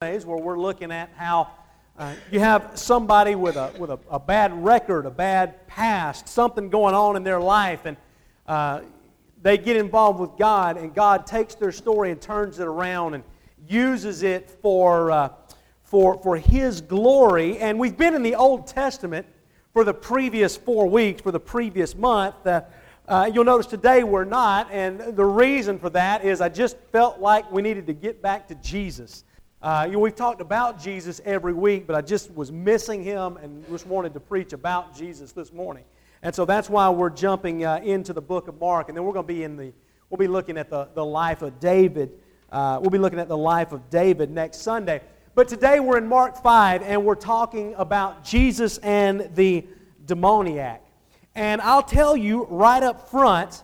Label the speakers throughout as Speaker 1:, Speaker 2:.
Speaker 1: where we're looking at how uh, you have somebody with, a, with a, a, bad record, a bad past, something going on in their life, and uh, they get involved with God, and God takes their story and turns it around and uses it for, uh, for, for His glory. And we've been in the Old Testament for the previous four weeks, for the previous month. Uh, uh, you'll notice today we're not, and the reason for that is I just felt like we needed to get back to Jesus. Uh, you know, we've talked about Jesus every week, but I just was missing him and just wanted to preach about Jesus this morning. And so that's why we're jumping uh, into the book of Mark, and then we're going to be in the, we'll be looking at the, the life of David. Uh, we'll be looking at the life of David next Sunday. But today we're in Mark 5, and we're talking about Jesus and the demoniac. And I'll tell you right up front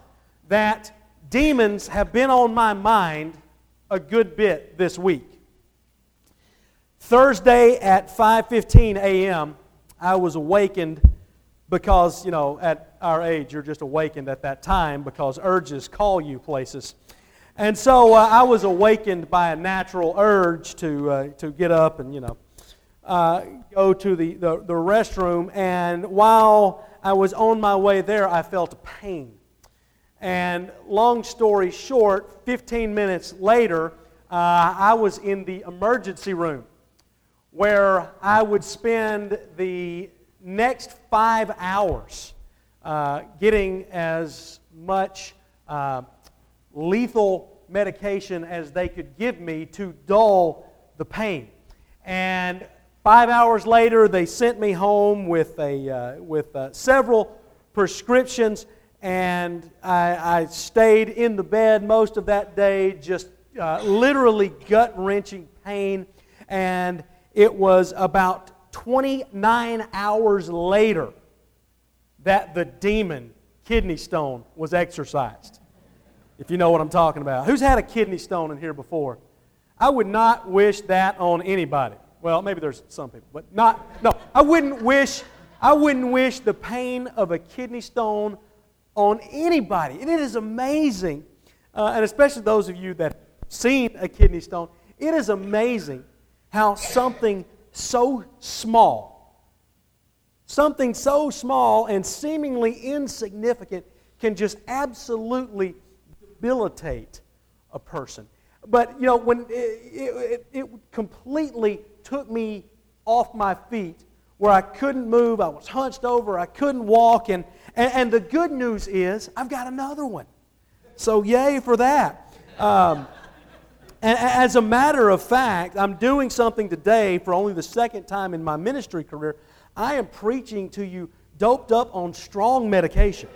Speaker 1: that demons have been on my mind a good bit this week. Thursday at 5:15 a.m., I was awakened because, you know, at our age, you're just awakened at that time because urges call you places. And so uh, I was awakened by a natural urge to, uh, to get up and, you know, uh, go to the, the, the, restroom. And while I was on my way there, I felt pain. And long story short, 15 minutes later, uh, I was in the emergency room where I would spend the next five hours uh, getting as much uh, lethal medication as they could give me to dull the pain. And five hours later, they sent me home with, a, uh, with uh, several prescriptions, and I, I, stayed in the bed most of that day, just uh, literally gut wrenching pain. And it was about 29 hours later that the demon kidney stone was exorcised. If you know what I'm talking about. Who's had a kidney stone in here before? I would not wish that on anybody. Well, maybe there's some people, but not no. I wouldn't wish I wouldn't wish the pain of a kidney stone on anybody. And it is amazing, uh, and especially those of you that have seen a kidney stone, it is amazing how something so small, something so small and seemingly insignificant can just absolutely debilitate a person. But, you know, when it, it, it completely took me off my feet where I couldn't move, I was hunched over, I couldn't walk. And, and, and the good news is I've got another one. So, yay for that. Um, as a matter of fact, I'm doing something today for only the second time in my ministry career. I am preaching to you doped up on strong medication.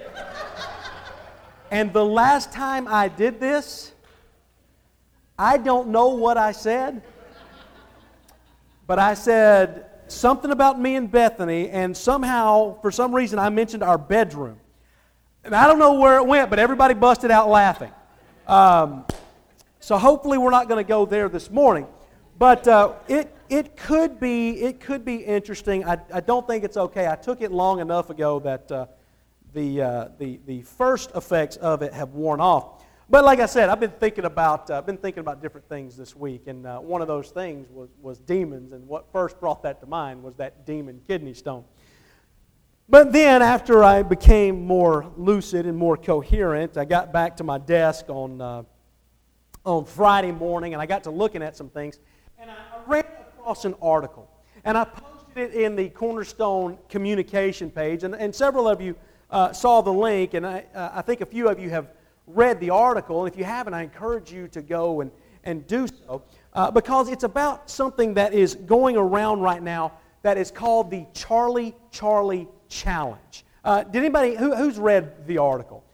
Speaker 1: and the last time I did this, I don't know what I said, but I said something about me and Bethany, and somehow, for some reason, I mentioned our bedroom. And I don't know where it went, but everybody busted out laughing. Um, so hopefully we're not going to go there this morning. But uh, it, it, could be, it could be interesting. I, I don't think it's okay. I took it long enough ago that uh, the, uh, the, the first effects of it have worn off. But like I said, I've been thinking about, uh, been thinking about different things this week. And uh, one of those things was, was demons. And what first brought that to mind was that demon kidney stone. But then, after I became more lucid and more coherent, I got back to my desk on uh, on Friday morning, and I got to looking at some things, and I, ran across an article, and I posted it in the Cornerstone communication page, and, and several of you uh, saw the link, and I, uh, I think a few of you have read the article, and if you haven't, I encourage you to go and, and do so, uh, because it's about something that is going around right now that is called the Charlie Charlie Challenge. Uh, did anybody, who, who's read the article?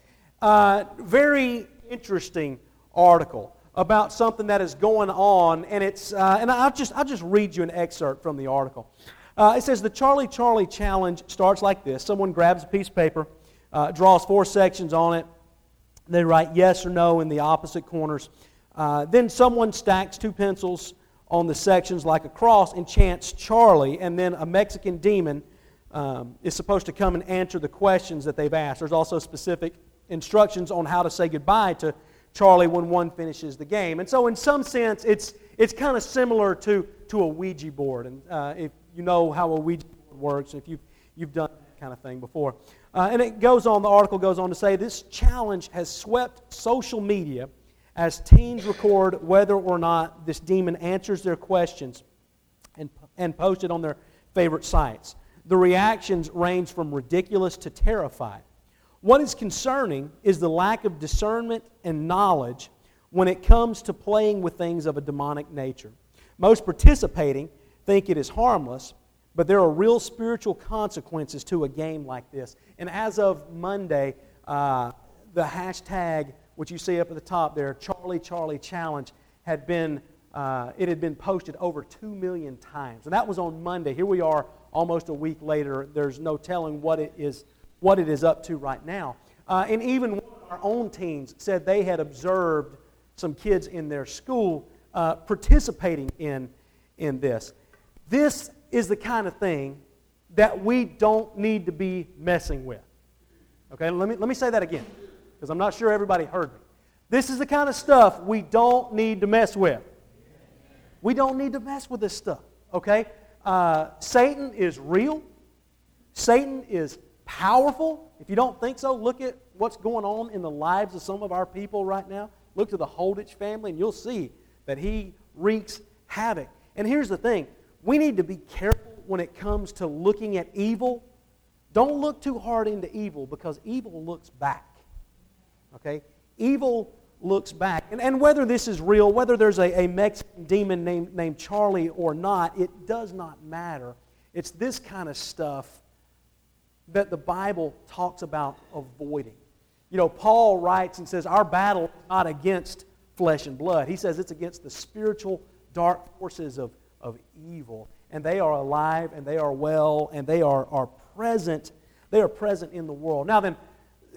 Speaker 1: Uh, very interesting article about something that is going on, and it's uh, and I'll just I'll just read you an excerpt from the article. Uh, it says the Charlie Charlie challenge starts like this: someone grabs a piece of paper, uh, draws four sections on it. They write yes or no in the opposite corners. Uh, then someone stacks two pencils on the sections like a cross and chants Charlie, and then a Mexican demon um, is supposed to come and answer the questions that they've asked. There's also specific instructions on how to say goodbye to Charlie when one finishes the game. And so, in some sense, it's, it's kind of similar to to a Ouija board. And uh, if you know how a Ouija board works, if you've, you've done that kind of thing before. Uh, and it goes on, the article goes on to say this challenge has swept social media as teens record whether or not this demon answers their questions and, and post it on their favorite sites. The reactions range from ridiculous to terrified. What is concerning is the lack of discernment and knowledge when it comes to playing with things of a demonic nature. Most participating think it is harmless, but there are real spiritual consequences to a game like this. And as of Monday, uh, the hashtag, which you see up at the top there, Charlie Charlie Challenge, had been uh, it had been posted over two million times, and that was on Monday. Here we are, almost a week later. There's no telling what it is what it is up to right now. Uh, and even one of our own teens said they had observed some kids in their school uh, participating in, in this. This is the kind of thing that we don't need to be messing with. Okay, let me, let me say that again, because I'm not sure everybody heard me. This is the kind of stuff we don't need to mess with. We don't need to mess with this stuff, okay? Uh, Satan is real. Satan is powerful. If you don't think so, look at what's going on in the lives of some of our people right now. Look to the Holditch family, and you'll see that he wreaks havoc. And here's the thing we need to be careful when it comes to looking at evil. Don't look too hard into evil because evil looks back. Okay? Evil looks back. And, and whether this is real, whether there's a, a Mexican demon named, named Charlie or not, it does not matter. It's this kind of stuff that the Bible talks about avoiding. You know, Paul writes and says, Our battle is not against flesh and blood. He says it's against the spiritual dark forces of, of evil. And they are alive and they are well and they are, are present. They are present in the world. Now, then,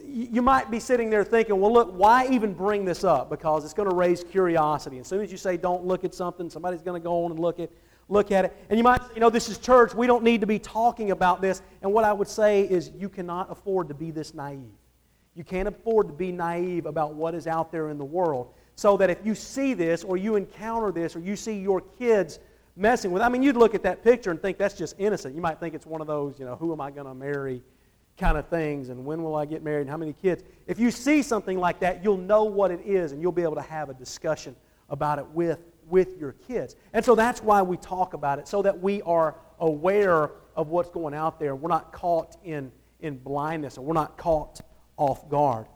Speaker 1: you might be sitting there thinking, well, look, why even bring this up? Because it's going to raise curiosity. As soon as you say don't look at something, somebody's going to go on and look at, look at it. And you might say, you know, this is church. We don't need to be talking about this. And what I would say is you cannot afford to be this naive. You can't afford to be naive about what is out there in the world. So that if you see this or you encounter this or you see your kids messing with, I mean, you'd look at that picture and think that's just innocent. You might think it's one of those, you know, who am I going to marry kind of things and when will I get married and how many kids. If you see something like that, you'll know what it is and you'll be able to have a discussion about it with, with your kids. And so that's why we talk about it, so that we are aware of what's going out there. We're not caught in, in blindness or we're not caught off guard.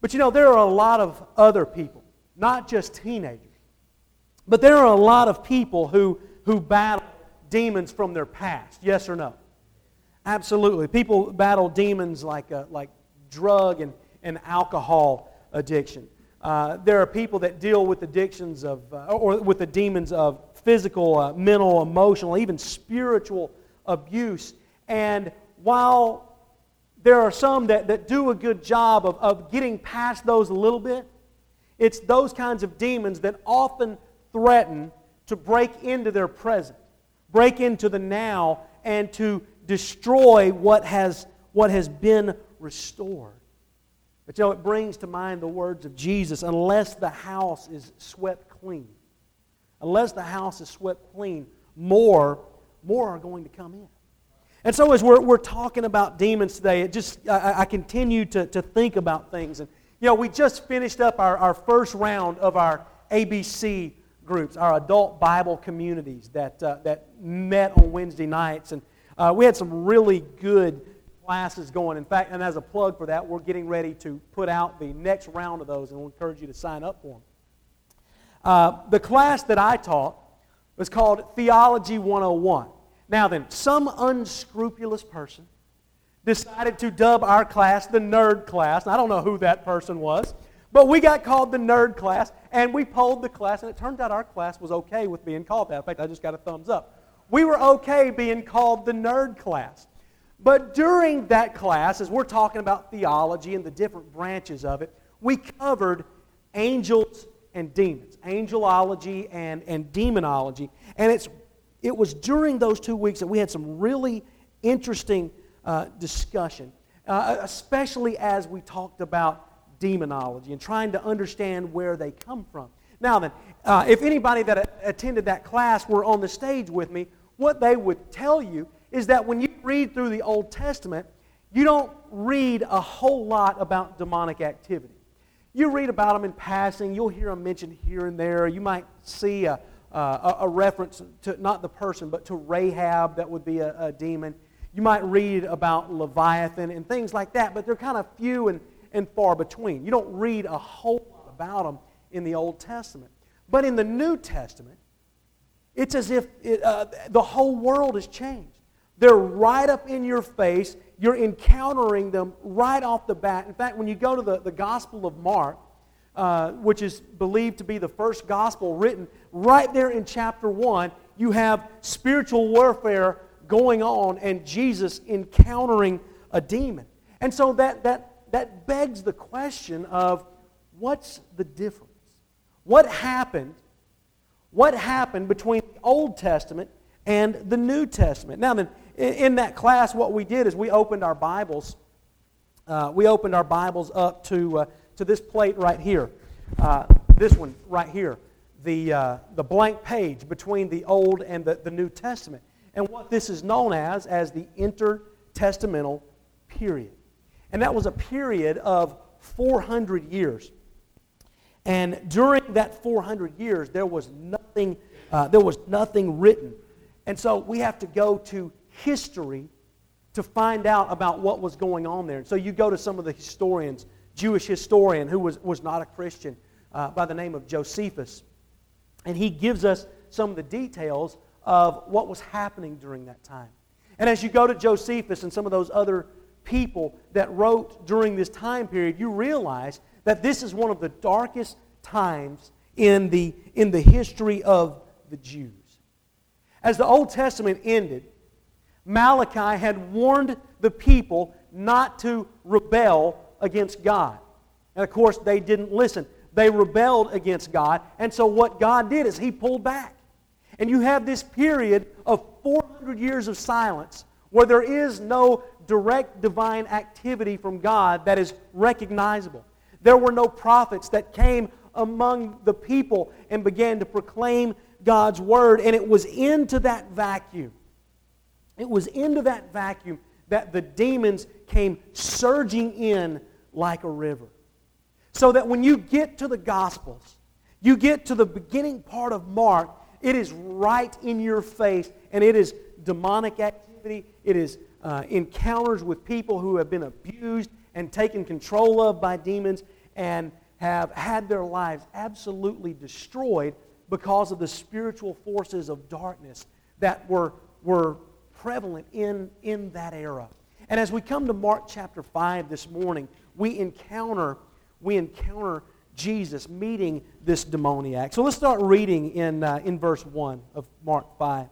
Speaker 1: But you know, there are a lot of other people, not just teenagers, but there are a lot of people who, who battle demons from their past. Yes or no? Absolutely. People battle demons like, uh, like drug and, and alcohol addiction. Uh, there are people that deal with addictions of, uh, or with the demons of physical, uh, mental, emotional, even spiritual abuse. And while there are some that, that do a good job of, of getting past those a little bit. It's those kinds of demons that often threaten to break into their present, break into the now, and to destroy what has, what has been restored. But you know, it brings to mind the words of Jesus unless the house is swept clean, unless the house is swept clean, more, more are going to come in. And so, as we're, we're talking about demons today, it just I, I continue to, to think about things. And, you know, we just finished up our, our first round of our ABC groups, our adult Bible communities that, uh, that met on Wednesday nights. And uh, we had some really good classes going. In fact, and as a plug for that, we're getting ready to put out the next round of those, and we'll encourage you to sign up for them. Uh, the class that I taught was called Theology 101. Now then, some unscrupulous person decided to dub our class the nerd class. I don't know who that person was, but we got called the nerd class, and we polled the class, and it turned out our class was okay with being called that. In fact, I just got a thumbs up. We were okay being called the nerd class. But during that class, as we're talking about theology and the different branches of it, we covered angels and demons, angelology and, and demonology. And it's it was during those two weeks that we had some really interesting uh, discussion, uh, especially as we talked about demonology and trying to understand where they come from. Now, then, uh, if anybody that attended that class were on the stage with me, what they would tell you is that when you read through the Old Testament, you don't read a whole lot about demonic activity. You read about them in passing, you'll hear them mentioned here and there. You might see a, a, a, reference to not the person, but to Rahab, that would be a, a, demon. You might read about Leviathan and things like that, but they're kind of few and, and far between. You don't read a whole lot about them in the Old Testament. But in the New Testament, it's as if it, uh, the whole world has changed. They're right up in your face. You're encountering them right off the bat. In fact, when you go to the, the Gospel of Mark, uh, which is believed to be the first gospel written, right there in chapter 1, you have spiritual warfare going on and Jesus encountering a demon. And so that, that, that begs the question of what's the difference? What happened? What happened between the Old Testament and the New Testament? Now, then, in that class, what we did is we opened our Bibles. Uh, we opened our Bibles up to, uh, to this plate right here. Uh, this one right here. The, uh, the blank page between the Old and the, the New Testament. And what this is known as, as the intertestamental period. And that was a period of 400 years. And during that 400 years, there was nothing, uh, there was nothing written. And so we have to go to history to find out about what was going on there. And so you go to some of the historians, Jewish historian who was, was not a Christian uh, by the name of Josephus, and he gives us some of the details of what was happening during that time. And as you go to Josephus and some of those other people that wrote during this time period, you realize that this is one of the darkest times in the, in the history of the Jews. As the Old Testament ended, Malachi had warned the people not to rebel against God. And of course, they didn't listen. They rebelled against God. And so, what God did is He pulled back. And you have this period of 400 years of silence where there is no direct divine activity from God that is recognizable. There were no prophets that came among the people and began to proclaim God's word. And it was into that vacuum, it was into that vacuum that the demons came surging in like a river. So that when you get to the Gospels, you get to the beginning part of Mark, it is right in your face, and it is demonic activity. It is uh, encounters with people who have been abused and taken control of by demons and have had their lives absolutely destroyed because of the spiritual forces of darkness that were, were prevalent in, in that era. And as we come to Mark chapter 5 this morning, we encounter, we encounter Jesus meeting this demoniac. So let's start reading in, uh, in verse 1 of Mark 5.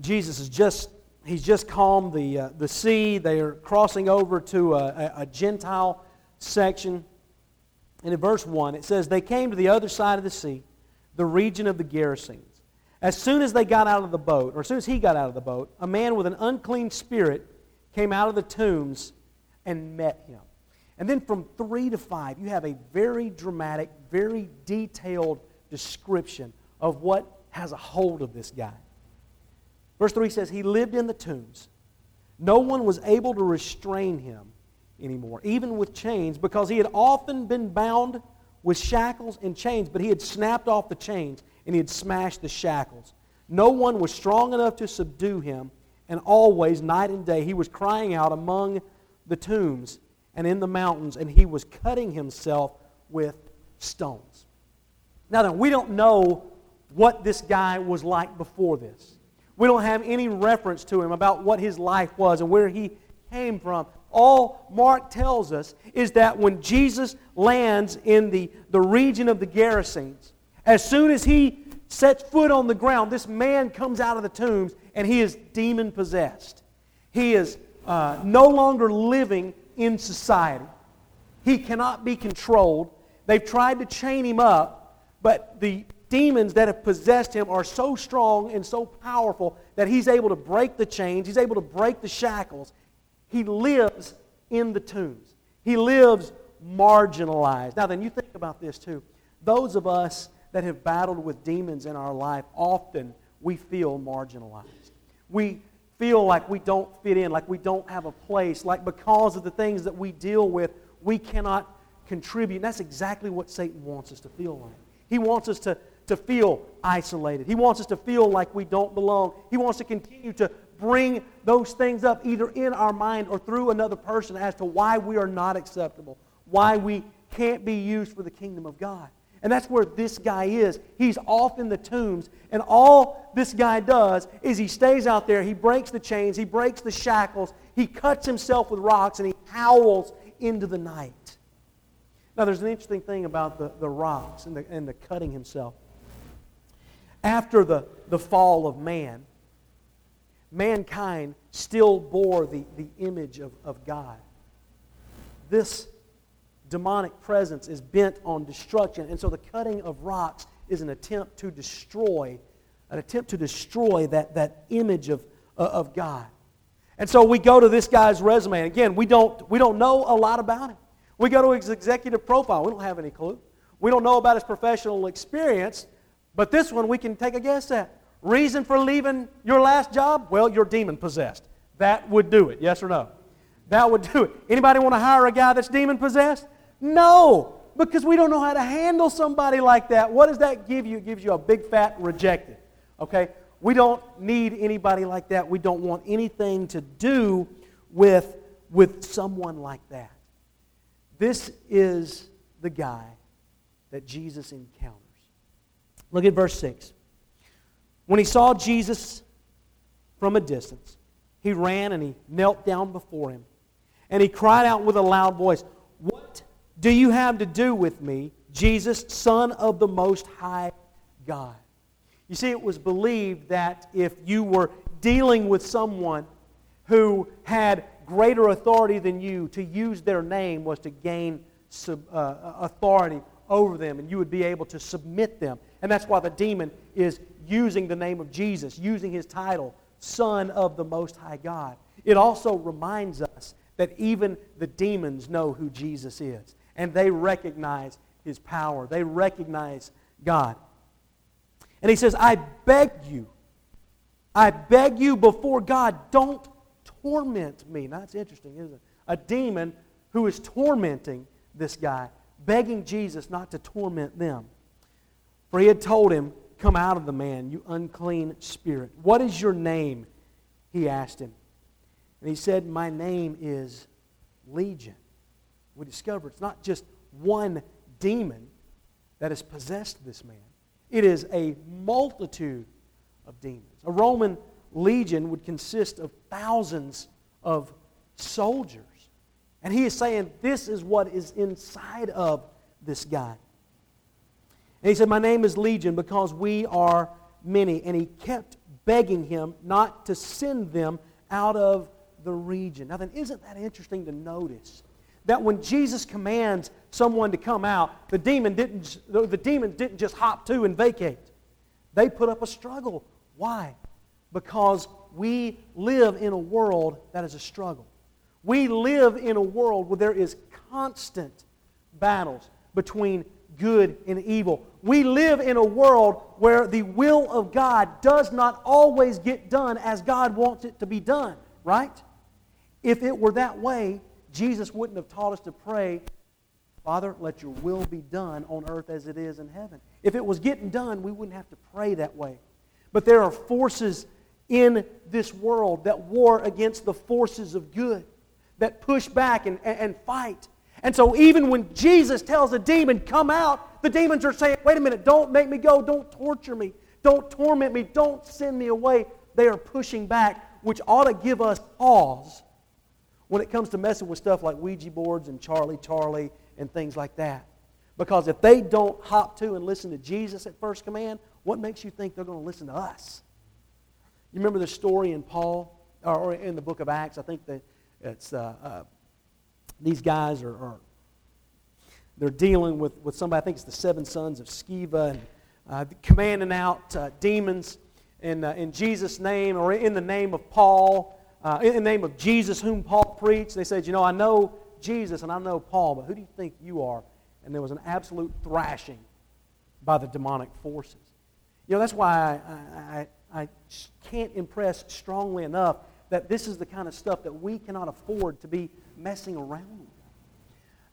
Speaker 1: Jesus is just, he's just calmed the, uh, the sea. They are crossing over to a, a, a Gentile section. And in verse 1, it says, They came to the other side of the sea, the region of the Gerasenes. As soon as they got out of the boat, or as soon as he got out of the boat, a man with an unclean spirit came out of the tombs and met him. And then from 3 to 5, you have a very dramatic, very detailed description of what has a hold of this guy. Verse 3 says, He lived in the tombs. No one was able to restrain him anymore, even with chains, because he had often been bound with shackles and chains, but he had snapped off the chains and he had smashed the shackles. No one was strong enough to subdue him, and always, night and day, he was crying out among the tombs and in the mountains, and he was cutting himself with stones. Now, then, we don't know what this guy was like before this. We don't have any reference to him about what his life was and where he came from. All Mark tells us is that when Jesus lands in the, the region of the Gerasenes, as soon as he sets foot on the ground, this man comes out of the tombs and he is demon possessed. He is uh, no longer living in society. He cannot be controlled. They've tried to chain him up, but the demons that have possessed him are so strong and so powerful that he's able to break the chains, he's able to break the shackles. He lives in the tombs. He lives marginalized. Now, then, you think about this too. Those of us that have battled with demons in our life, often we feel marginalized. We feel like we don't fit in, like we don't have a place, like because of the things that we deal with, we cannot contribute. And that's exactly what Satan wants us to feel like. He wants us to, to feel isolated. He wants us to feel like we don't belong. He wants to continue to bring those things up either in our mind or through another person as to why we are not acceptable, why we can't be used for the kingdom of God. And that's where this guy is. He's off in the tombs, and all this guy does is he stays out there, he breaks the chains, he breaks the shackles, he cuts himself with rocks, and he howls into the night. Now, there's an interesting thing about the, the rocks and the, and the cutting himself. After the, the fall of man, mankind still bore the, the image of, of God. This demonic presence is bent on destruction. And so the cutting of rocks is an attempt to destroy, an attempt to destroy that, that image of, uh, of God. And so we go to this guy's resume. And again, we don't, we don't know a lot about him. We go to his executive profile. We don't have any clue. We don't know about his professional experience. But this one we can take a guess at. Reason for leaving your last job? Well, you're demon possessed. That would do it. Yes or no? That would do it. Anybody want to hire a guy that's demon possessed? No, because we don't know how to handle somebody like that. What does that give you? It gives you a big fat rejected. Okay? We don't need anybody like that. We don't want anything to do with, with someone like that. This is the guy that Jesus encounters. Look at verse 6. When he saw Jesus from a distance, he ran and he knelt down before him. And he cried out with a loud voice, What do you have to do with me, Jesus, Son of the Most High God? You see, it was believed that if you were dealing with someone who had greater authority than you, to use their name was to gain sub, uh, authority over them, and you would be able to submit them. And that's why the demon is using the name of Jesus, using his title, Son of the Most High God. It also reminds us that even the demons know who Jesus is, and they recognize his power, they recognize God. And he says, I beg you, I beg you before God, don't torment me. Now, that's interesting, isn't it? A demon who is tormenting this guy, begging Jesus not to torment them. For he had told him, Come out of the man, you unclean spirit. What is your name? He asked him. And he said, My name is Legion. We discover it's not just one demon that has possessed this man, it is a multitude of demons. A Roman legion would consist of thousands of soldiers. And he is saying, This is what is inside of this guy. And he said, My name is Legion because we are many. And he kept begging him not to send them out of the region. Now, then, isn't that interesting to notice? That when Jesus commands someone to come out, the demon didn't, the demons didn't just hop to and vacate. They put up a struggle. Why? Because we live in a world that is a struggle. We live in a world where there is constant battles between good and evil. We live in a world where the will of God does not always get done as God wants it to be done, right? If it were that way, Jesus wouldn't have taught us to pray, Father, let your will be done on earth as it is in heaven. If it was getting done, we wouldn't have to pray that way. But there are forces in this world that war against the forces of good, that push back and, and fight. And so, even when Jesus tells a demon, come out, the demons are saying, wait a minute, don't make me go, don't torture me, don't torment me, don't send me away. They are pushing back, which ought to give us pause when it comes to messing with stuff like Ouija boards and Charlie Charlie and things like that. Because if they don't hop to and listen to Jesus at first command, what makes you think they're going to listen to us? You remember the story in Paul, or in the book of Acts? I think that it's uh, uh, these guys are, are, they're dealing with, with somebody. I think it's the seven sons of Sceva and uh, commanding out uh, demons in, uh, in Jesus' name or in the name of Paul, uh, in the name of Jesus whom Paul preached. They said, you know, I know Jesus and I know Paul, but who do you think you are? And there was an absolute thrashing by the demonic forces. You know, that's why I, I, I can't impress strongly enough that this is the kind of stuff that we cannot afford to be messing around.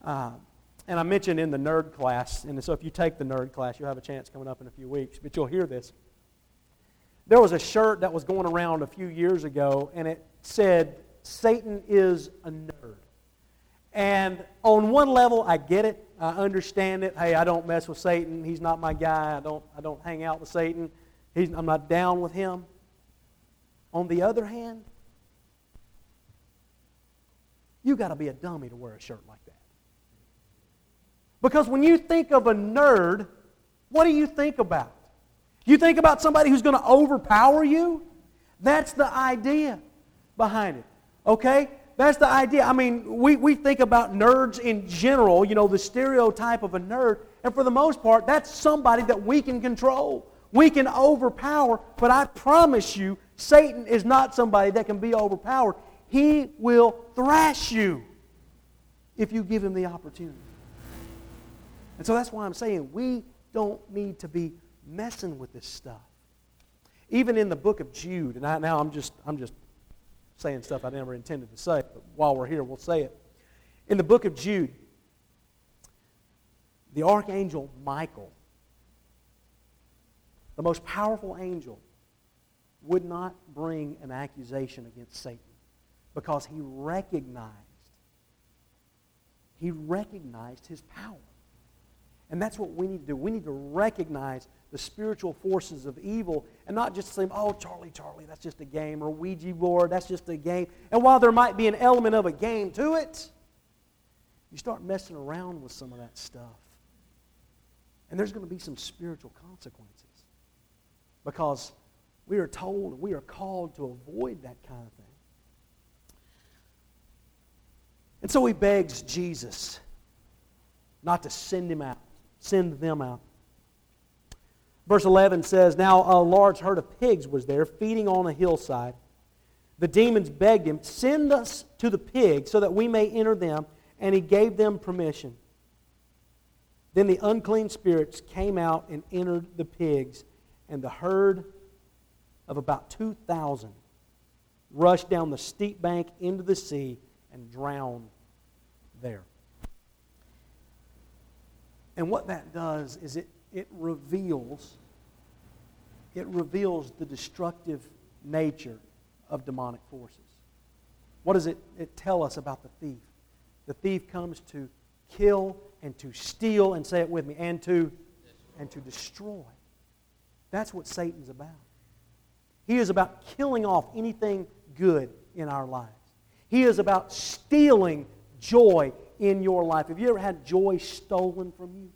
Speaker 1: Uh, and I mentioned in the nerd class, and so if you take the nerd class, you'll have a chance coming up in a few weeks, but you'll hear this. There was a shirt that was going around a few years ago, and it said, Satan is a nerd. And on one level, I get it. I understand it. Hey, I don't mess with Satan. He's not my guy. I don't, I don't hang out with Satan. He's, I'm not down with him. On the other hand, you got to be a dummy to wear a shirt like that. Because when you think of a nerd, what do you think about? You think about somebody who's going to overpower you? That's the idea behind it. Okay? That's the idea. I mean, we, we think about nerds in general, you know, the stereotype of a nerd, and for the most part, that's somebody that we can control. We can overpower, but I promise you, Satan is not somebody that can be overpowered. He will thrash you if you give him the opportunity. And so that's why I'm saying we don't need to be messing with this stuff. Even in the book of Jude, and I, now I'm just, I'm just saying stuff I never intended to say, but while we're here, we'll say it. In the book of Jude, the archangel Michael, the most powerful angel, would not bring an accusation against Satan because he recognized he recognized his power. And that's what we need to do. We need to recognize the spiritual forces of evil and not just say, oh, Charlie, Charlie, that's just a game, or Ouija board, that's just a game. And while there might be an element of a game to it, you start messing around with some of that stuff. And there's going to be some spiritual consequences. Because we are told, we are called to avoid that kind of thing. And so he begs Jesus not to send him out send them out. Verse 11 says, Now a large herd of pigs was there, feeding on a hillside. The demons begged him, Send us to the pigs so that we may enter them. And he gave them permission. Then the unclean spirits came out and entered the pigs, and the herd of about 2,000 rushed down the steep bank into the sea and drowned there. And what that does is it, it reveals it reveals the destructive nature of demonic forces. What does it, it tell us about the thief? The thief comes to kill and to steal, and say it with me, and to and to destroy. That's what Satan's about. He is about killing off anything good in our lives. He is about stealing joy in your life? Have you ever had joy stolen from you?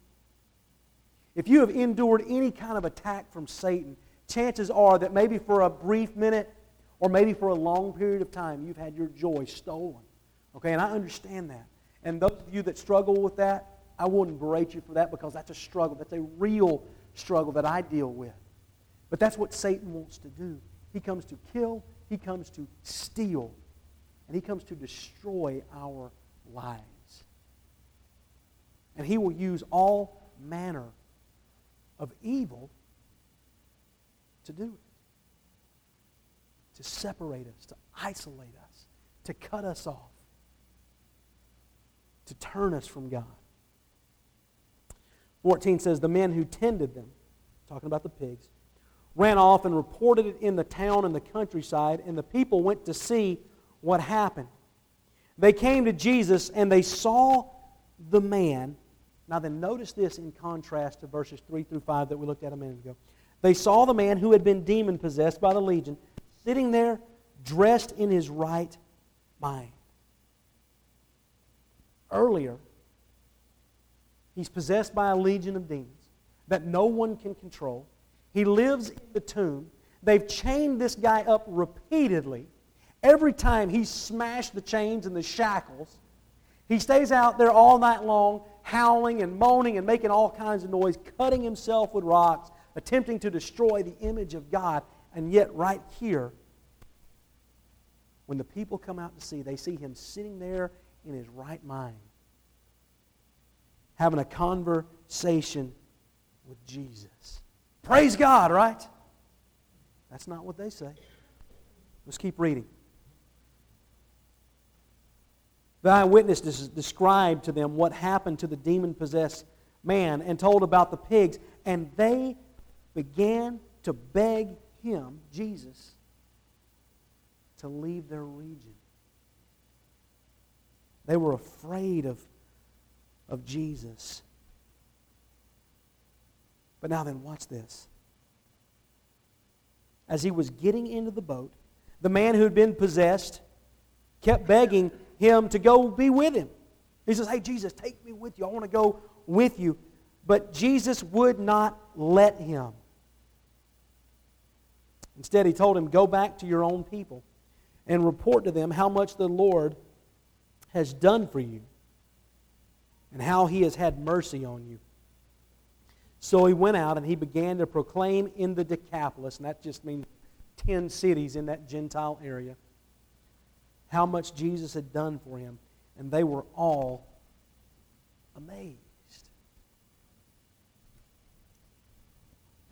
Speaker 1: If you have endured any kind of attack from Satan, chances are that maybe for a brief minute or maybe for a long period of time, you've had your joy stolen. Okay, and I understand that. And those of you that struggle with that, I wouldn't berate you for that because that's a struggle. That's a real struggle that I deal with. But that's what Satan wants to do. He comes to kill, he comes to steal, and he comes to destroy our lives. And he will use all manner of evil to do it. To separate us, to isolate us, to cut us off, to turn us from God. 14 says, The men who tended them, talking about the pigs, ran off and reported it in the town and the countryside, and the people went to see what happened. They came to Jesus and they saw the man now, then, notice this in contrast to verses 3 through 5 that we looked at a minute ago. They saw the man who had been demon possessed by the legion sitting there dressed in his right mind. Earlier, he's possessed by a legion of demons that no one can control. He lives in the tomb. They've chained this guy up repeatedly. Every time he smashed the chains and the shackles, he stays out there all night long howling and moaning and making all kinds of noise, cutting himself with rocks, attempting to destroy the image of God. And yet, right here, when the people come out to see, they see him sitting there in his right mind, having a conversation with Jesus. Praise God, right? That's not what they say. Let's keep reading. The eyewitness described to them what happened to the demon possessed man and told about the pigs, and they began to beg him, Jesus, to leave their region. They were afraid of, of Jesus. But now, then, watch this. As he was getting into the boat, the man who had been possessed kept begging him to go be with him. He says, Hey, Jesus, take me with you. I want to go with you. But Jesus would not let him. Instead, he told him, Go back to your own people and report to them how much the Lord has done for you and how he has had mercy on you. So he went out and he began to proclaim in the Decapolis, and that just means 10 cities in that Gentile area, how much Jesus had done for him. And they were all amazed.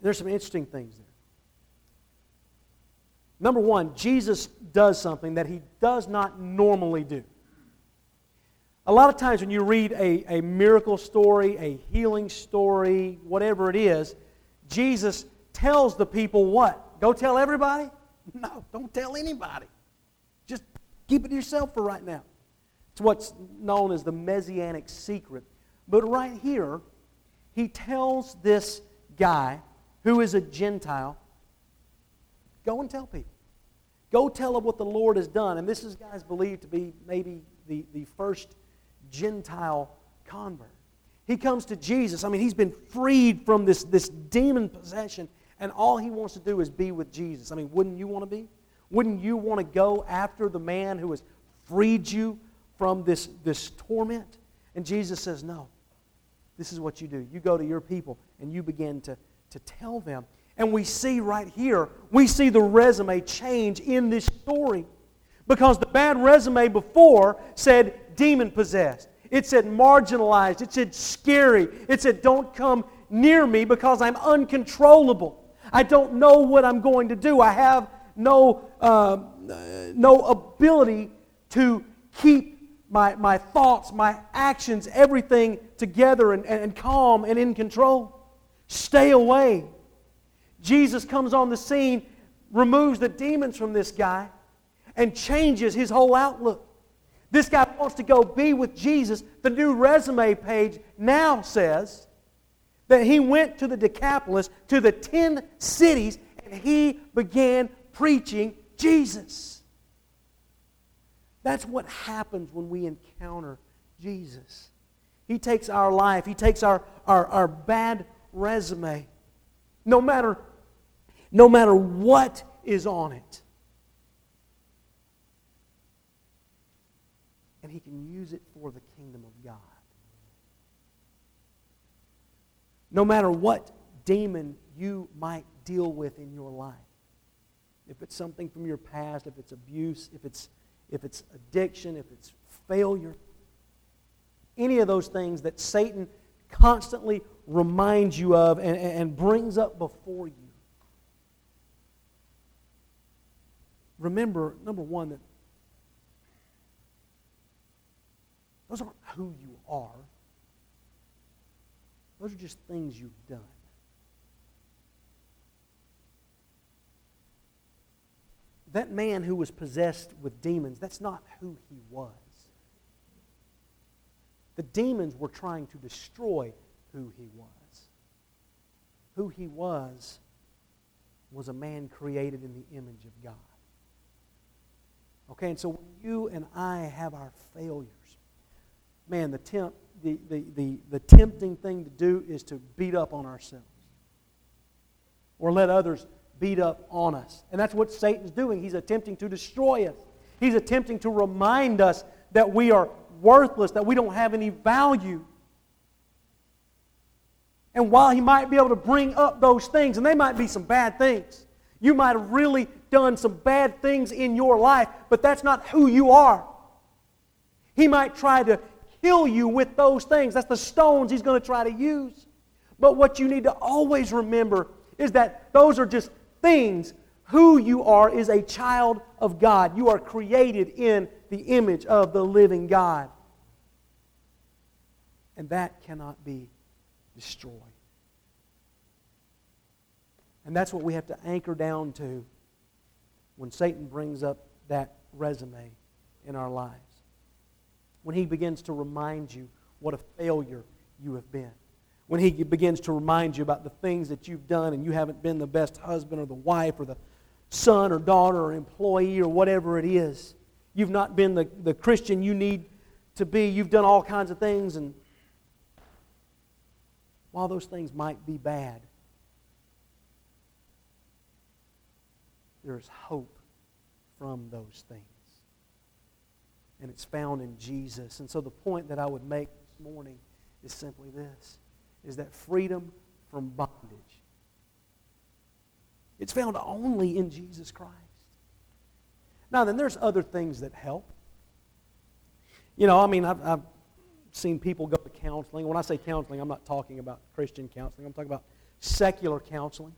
Speaker 1: There's some interesting things there. Number one, Jesus does something that he does not normally do. A lot of times when you read a, a miracle story, a healing story, whatever it is, Jesus tells the people what? Go tell everybody? No, don't tell anybody. Keep it to yourself for right now. It's what's known as the messianic secret. But right here, he tells this guy who is a Gentile, go and tell people. Go tell them what the Lord has done. And this is, guys, believed to be maybe the, the first Gentile convert. He comes to Jesus. I mean, he's been freed from this, this demon possession, and all he wants to do is be with Jesus. I mean, wouldn't you want to be? Wouldn't you want to go after the man who has freed you from this, this torment? And Jesus says, No. This is what you do. You go to your people and you begin to, to tell them. And we see right here, we see the resume change in this story. Because the bad resume before said demon possessed. It said marginalized. It said scary. It said don't come near me because I'm uncontrollable. I don't know what I'm going to do. I have no, uh, no ability to keep my, my thoughts, my actions, everything together and, and calm and in control. Stay away. Jesus comes on the scene, removes the demons from this guy, and changes his whole outlook. This guy wants to go be with Jesus. The new resume page now says that he went to the Decapolis, to the 10 cities, and he began preaching Jesus. That's what happens when we encounter Jesus. He takes our life, He takes our, our, our bad resume, no matter, no matter what is on it. And He can use it for the kingdom of God. No matter what demon you might deal with in your life, if it's something from your past, if it's abuse, if it's, if it's addiction, if it's failure, any of those things that Satan constantly reminds you of and, and brings up before you. Remember, number one, that those aren't who you are. Those are just things you've done. That man who was possessed with demons, that's not who he was. The demons were trying to destroy who he was. Who he was was a man created in the image of God. Okay, and so when you and I have our failures, man, the, temp, the, the, the, the tempting thing to do is to beat up on ourselves or let others beat up on us. And that's what Satan's doing. He's attempting to destroy us, he's attempting to remind us that we are worthless, that we don't have any value. And while he might be able to bring up those things, and they might be some bad things, you might have really done some bad things in your life, but that's not who you are. He might try to kill you with those things. That's the stones he's going to try to use. But what you need to always remember is that those are just things. Who you are is a child of God. You are created in the image of the living God. And that cannot be destroyed. And that's what we have to anchor down to when Satan brings up that resume in our lives. When he begins to remind you what a failure you have been. When he begins to remind you about the things that you've done and you haven't been the best husband or the wife or the son or daughter or employee or whatever it is. You've not been the, the Christian you need to be. You've done all kinds of things, and while those things might be bad, there is hope from those things. And it's found in Jesus. And so the point that I would make this morning is simply this is that freedom from bondage. It's found only in Jesus Christ. Now, then, there's other things that help. You know, I mean, I've, I've seen people go to counseling. When I say counseling, I'm not talking about Christian counseling, I'm talking about secular counseling.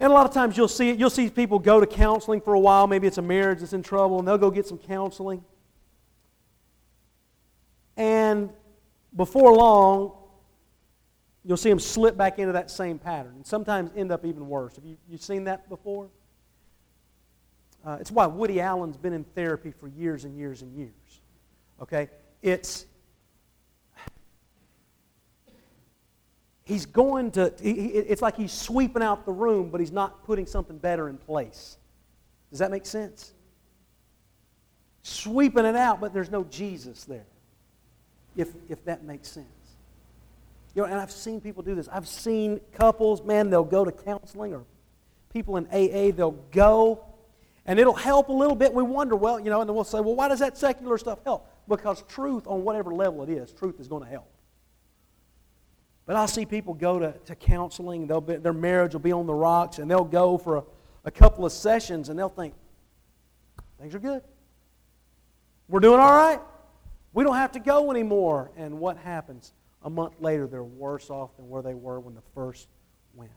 Speaker 1: And a lot of times you'll see it, you'll see people go to counseling for a while. Maybe it's a marriage that's in trouble, and they'll go get some counseling. And before long, you'll see them slip back into that same pattern, and sometimes end up even worse. Have you, you seen that before? Uh, it's why Woody Allen's been in therapy for years and years and years. Okay? It's he's going to, he, it's like he's sweeping out the room, but he's not putting something better in place. Does that make sense? Sweeping it out, but there's no Jesus there, if, if that makes sense. You know, and I've seen people do this. I've seen couples, man, they'll go to counseling or people in AA, they'll go and it'll help a little bit. We wonder, well, you know, and then we'll say, well, why does that secular stuff help? Because truth, on whatever level it is, truth is going to help. But I see people go to, to counseling, they'll be, their marriage will be on the rocks, and they'll go for a, a couple of sessions, and they'll think, things are good. We're doing all right. We don't have to go anymore. And what happens? A month later, they're worse off than where they were when the first went.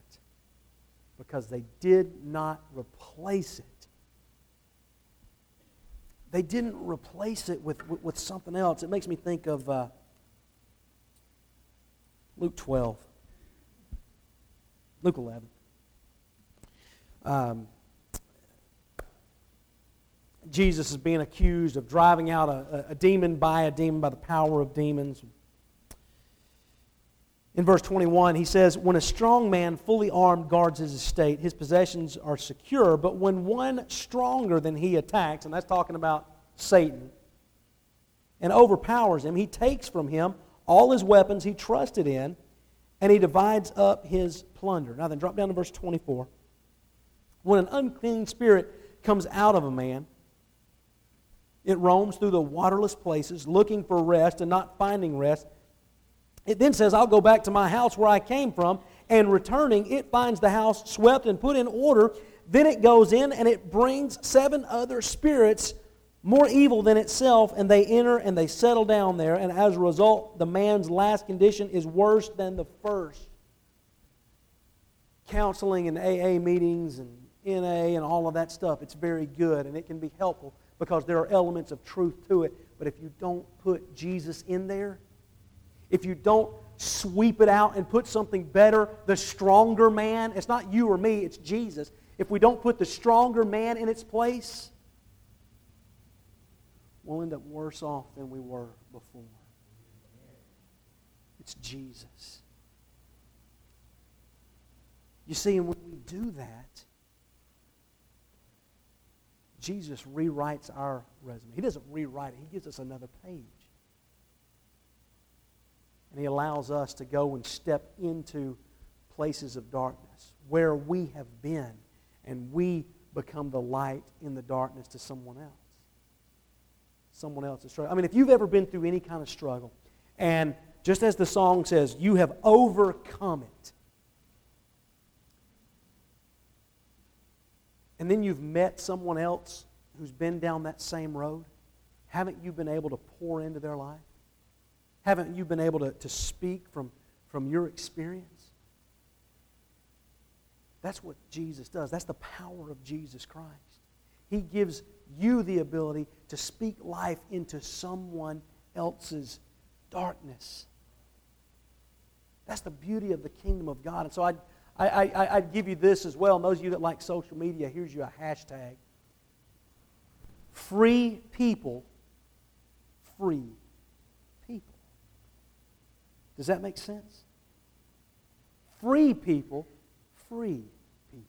Speaker 1: Because they did not replace it. They didn't replace it with, with, with something else. It makes me think of. Uh, Luke 12. Luke 11. Um, Jesus is being accused of driving out a, a, demon by a demon by the power of demons. In verse 21, he says, When a strong man, fully armed, guards his estate, his possessions are secure. But when one stronger than he attacks, and that's talking about Satan, and overpowers him, he takes from him all his weapons he trusted in, and he divides up his plunder. Now then, drop down to verse 24. When an unclean spirit comes out of a man, it roams through the waterless places, looking for rest and not finding rest. It then says, I'll go back to my house where I came from, and returning, it finds the house swept and put in order. Then it goes in and it brings seven other spirits more evil than itself, and they enter and they settle down there, and as a result, the man's last condition is worse than the first. Counseling and AA meetings and NA and all of that stuff, it's very good and it can be helpful because there are elements of truth to it. But if you don't put Jesus in there, if you don't sweep it out and put something better, the stronger man, it's not you or me, it's Jesus. If we don't put the stronger man in its place, we'll end up worse off than we were before. It's Jesus. You see, and when we do that, Jesus rewrites our resume. He doesn't rewrite it, He gives us another page. And He allows us to go and step into places of darkness where we have been, and we become the light in the darkness to someone else someone else's struggle. I mean, if you've ever been through any kind of struggle, and just as the song says, you have overcome it, and then you've met someone else who's been down that same road, haven't you been able to pour into their life? Haven't you been able to, to speak from, from your experience? That's what Jesus does. That's the power of Jesus Christ. He gives you the ability to speak life into someone else's darkness. That's the beauty of the kingdom of God. And so I'd, I, I, I'd give you this as well. And those of you that like social media, here's you a hashtag. Free people, free people. Does that make sense? Free people, free people.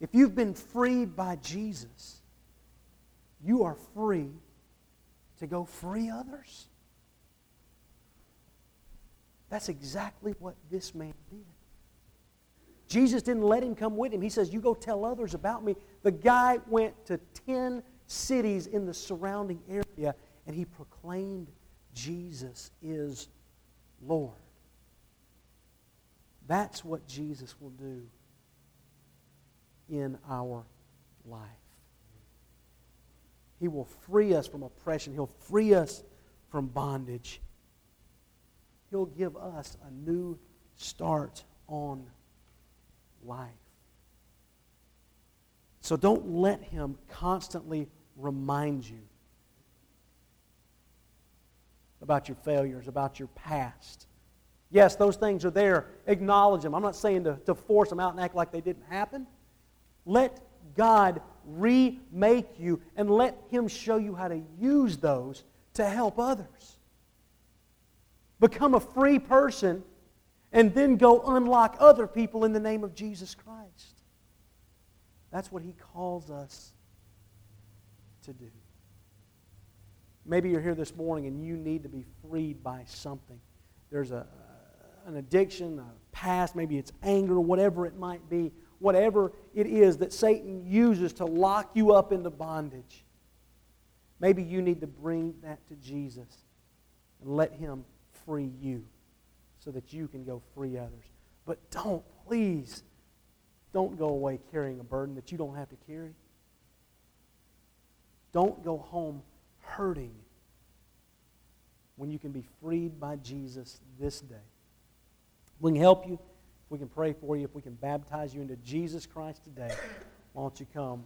Speaker 1: If you've been freed by Jesus, you are free to go free others. That's exactly what this man did. Jesus didn't let him come with him. He says, You go tell others about me. The guy went to 10 cities in the surrounding area and he proclaimed Jesus is Lord. That's what Jesus will do in our life. He will free us from oppression, He'll free us from bondage. He'll give us a new start on life. So don't let Him constantly remind you about your failures, about your past. Yes, those things are there. Acknowledge them. I'm not saying to, to force them out and act like they didn't happen. Let God remake you and let Him show you how to use those to help others become a free person, and then go unlock other people in the name of Jesus Christ. That's what he calls us to do. Maybe you're here this morning and you need to be freed by something. There's a, an addiction, a past, maybe it's anger, whatever it might be, whatever it is that Satan uses to lock you up into bondage. Maybe you need to bring that to Jesus and let him free you so that you can go free others. But don't, please, don't go away carrying a burden that you don't have to carry. Don't go home hurting when you can be freed by Jesus this day. We can help you. if We can pray for you. If we can baptize you into Jesus Christ today, why don't you come?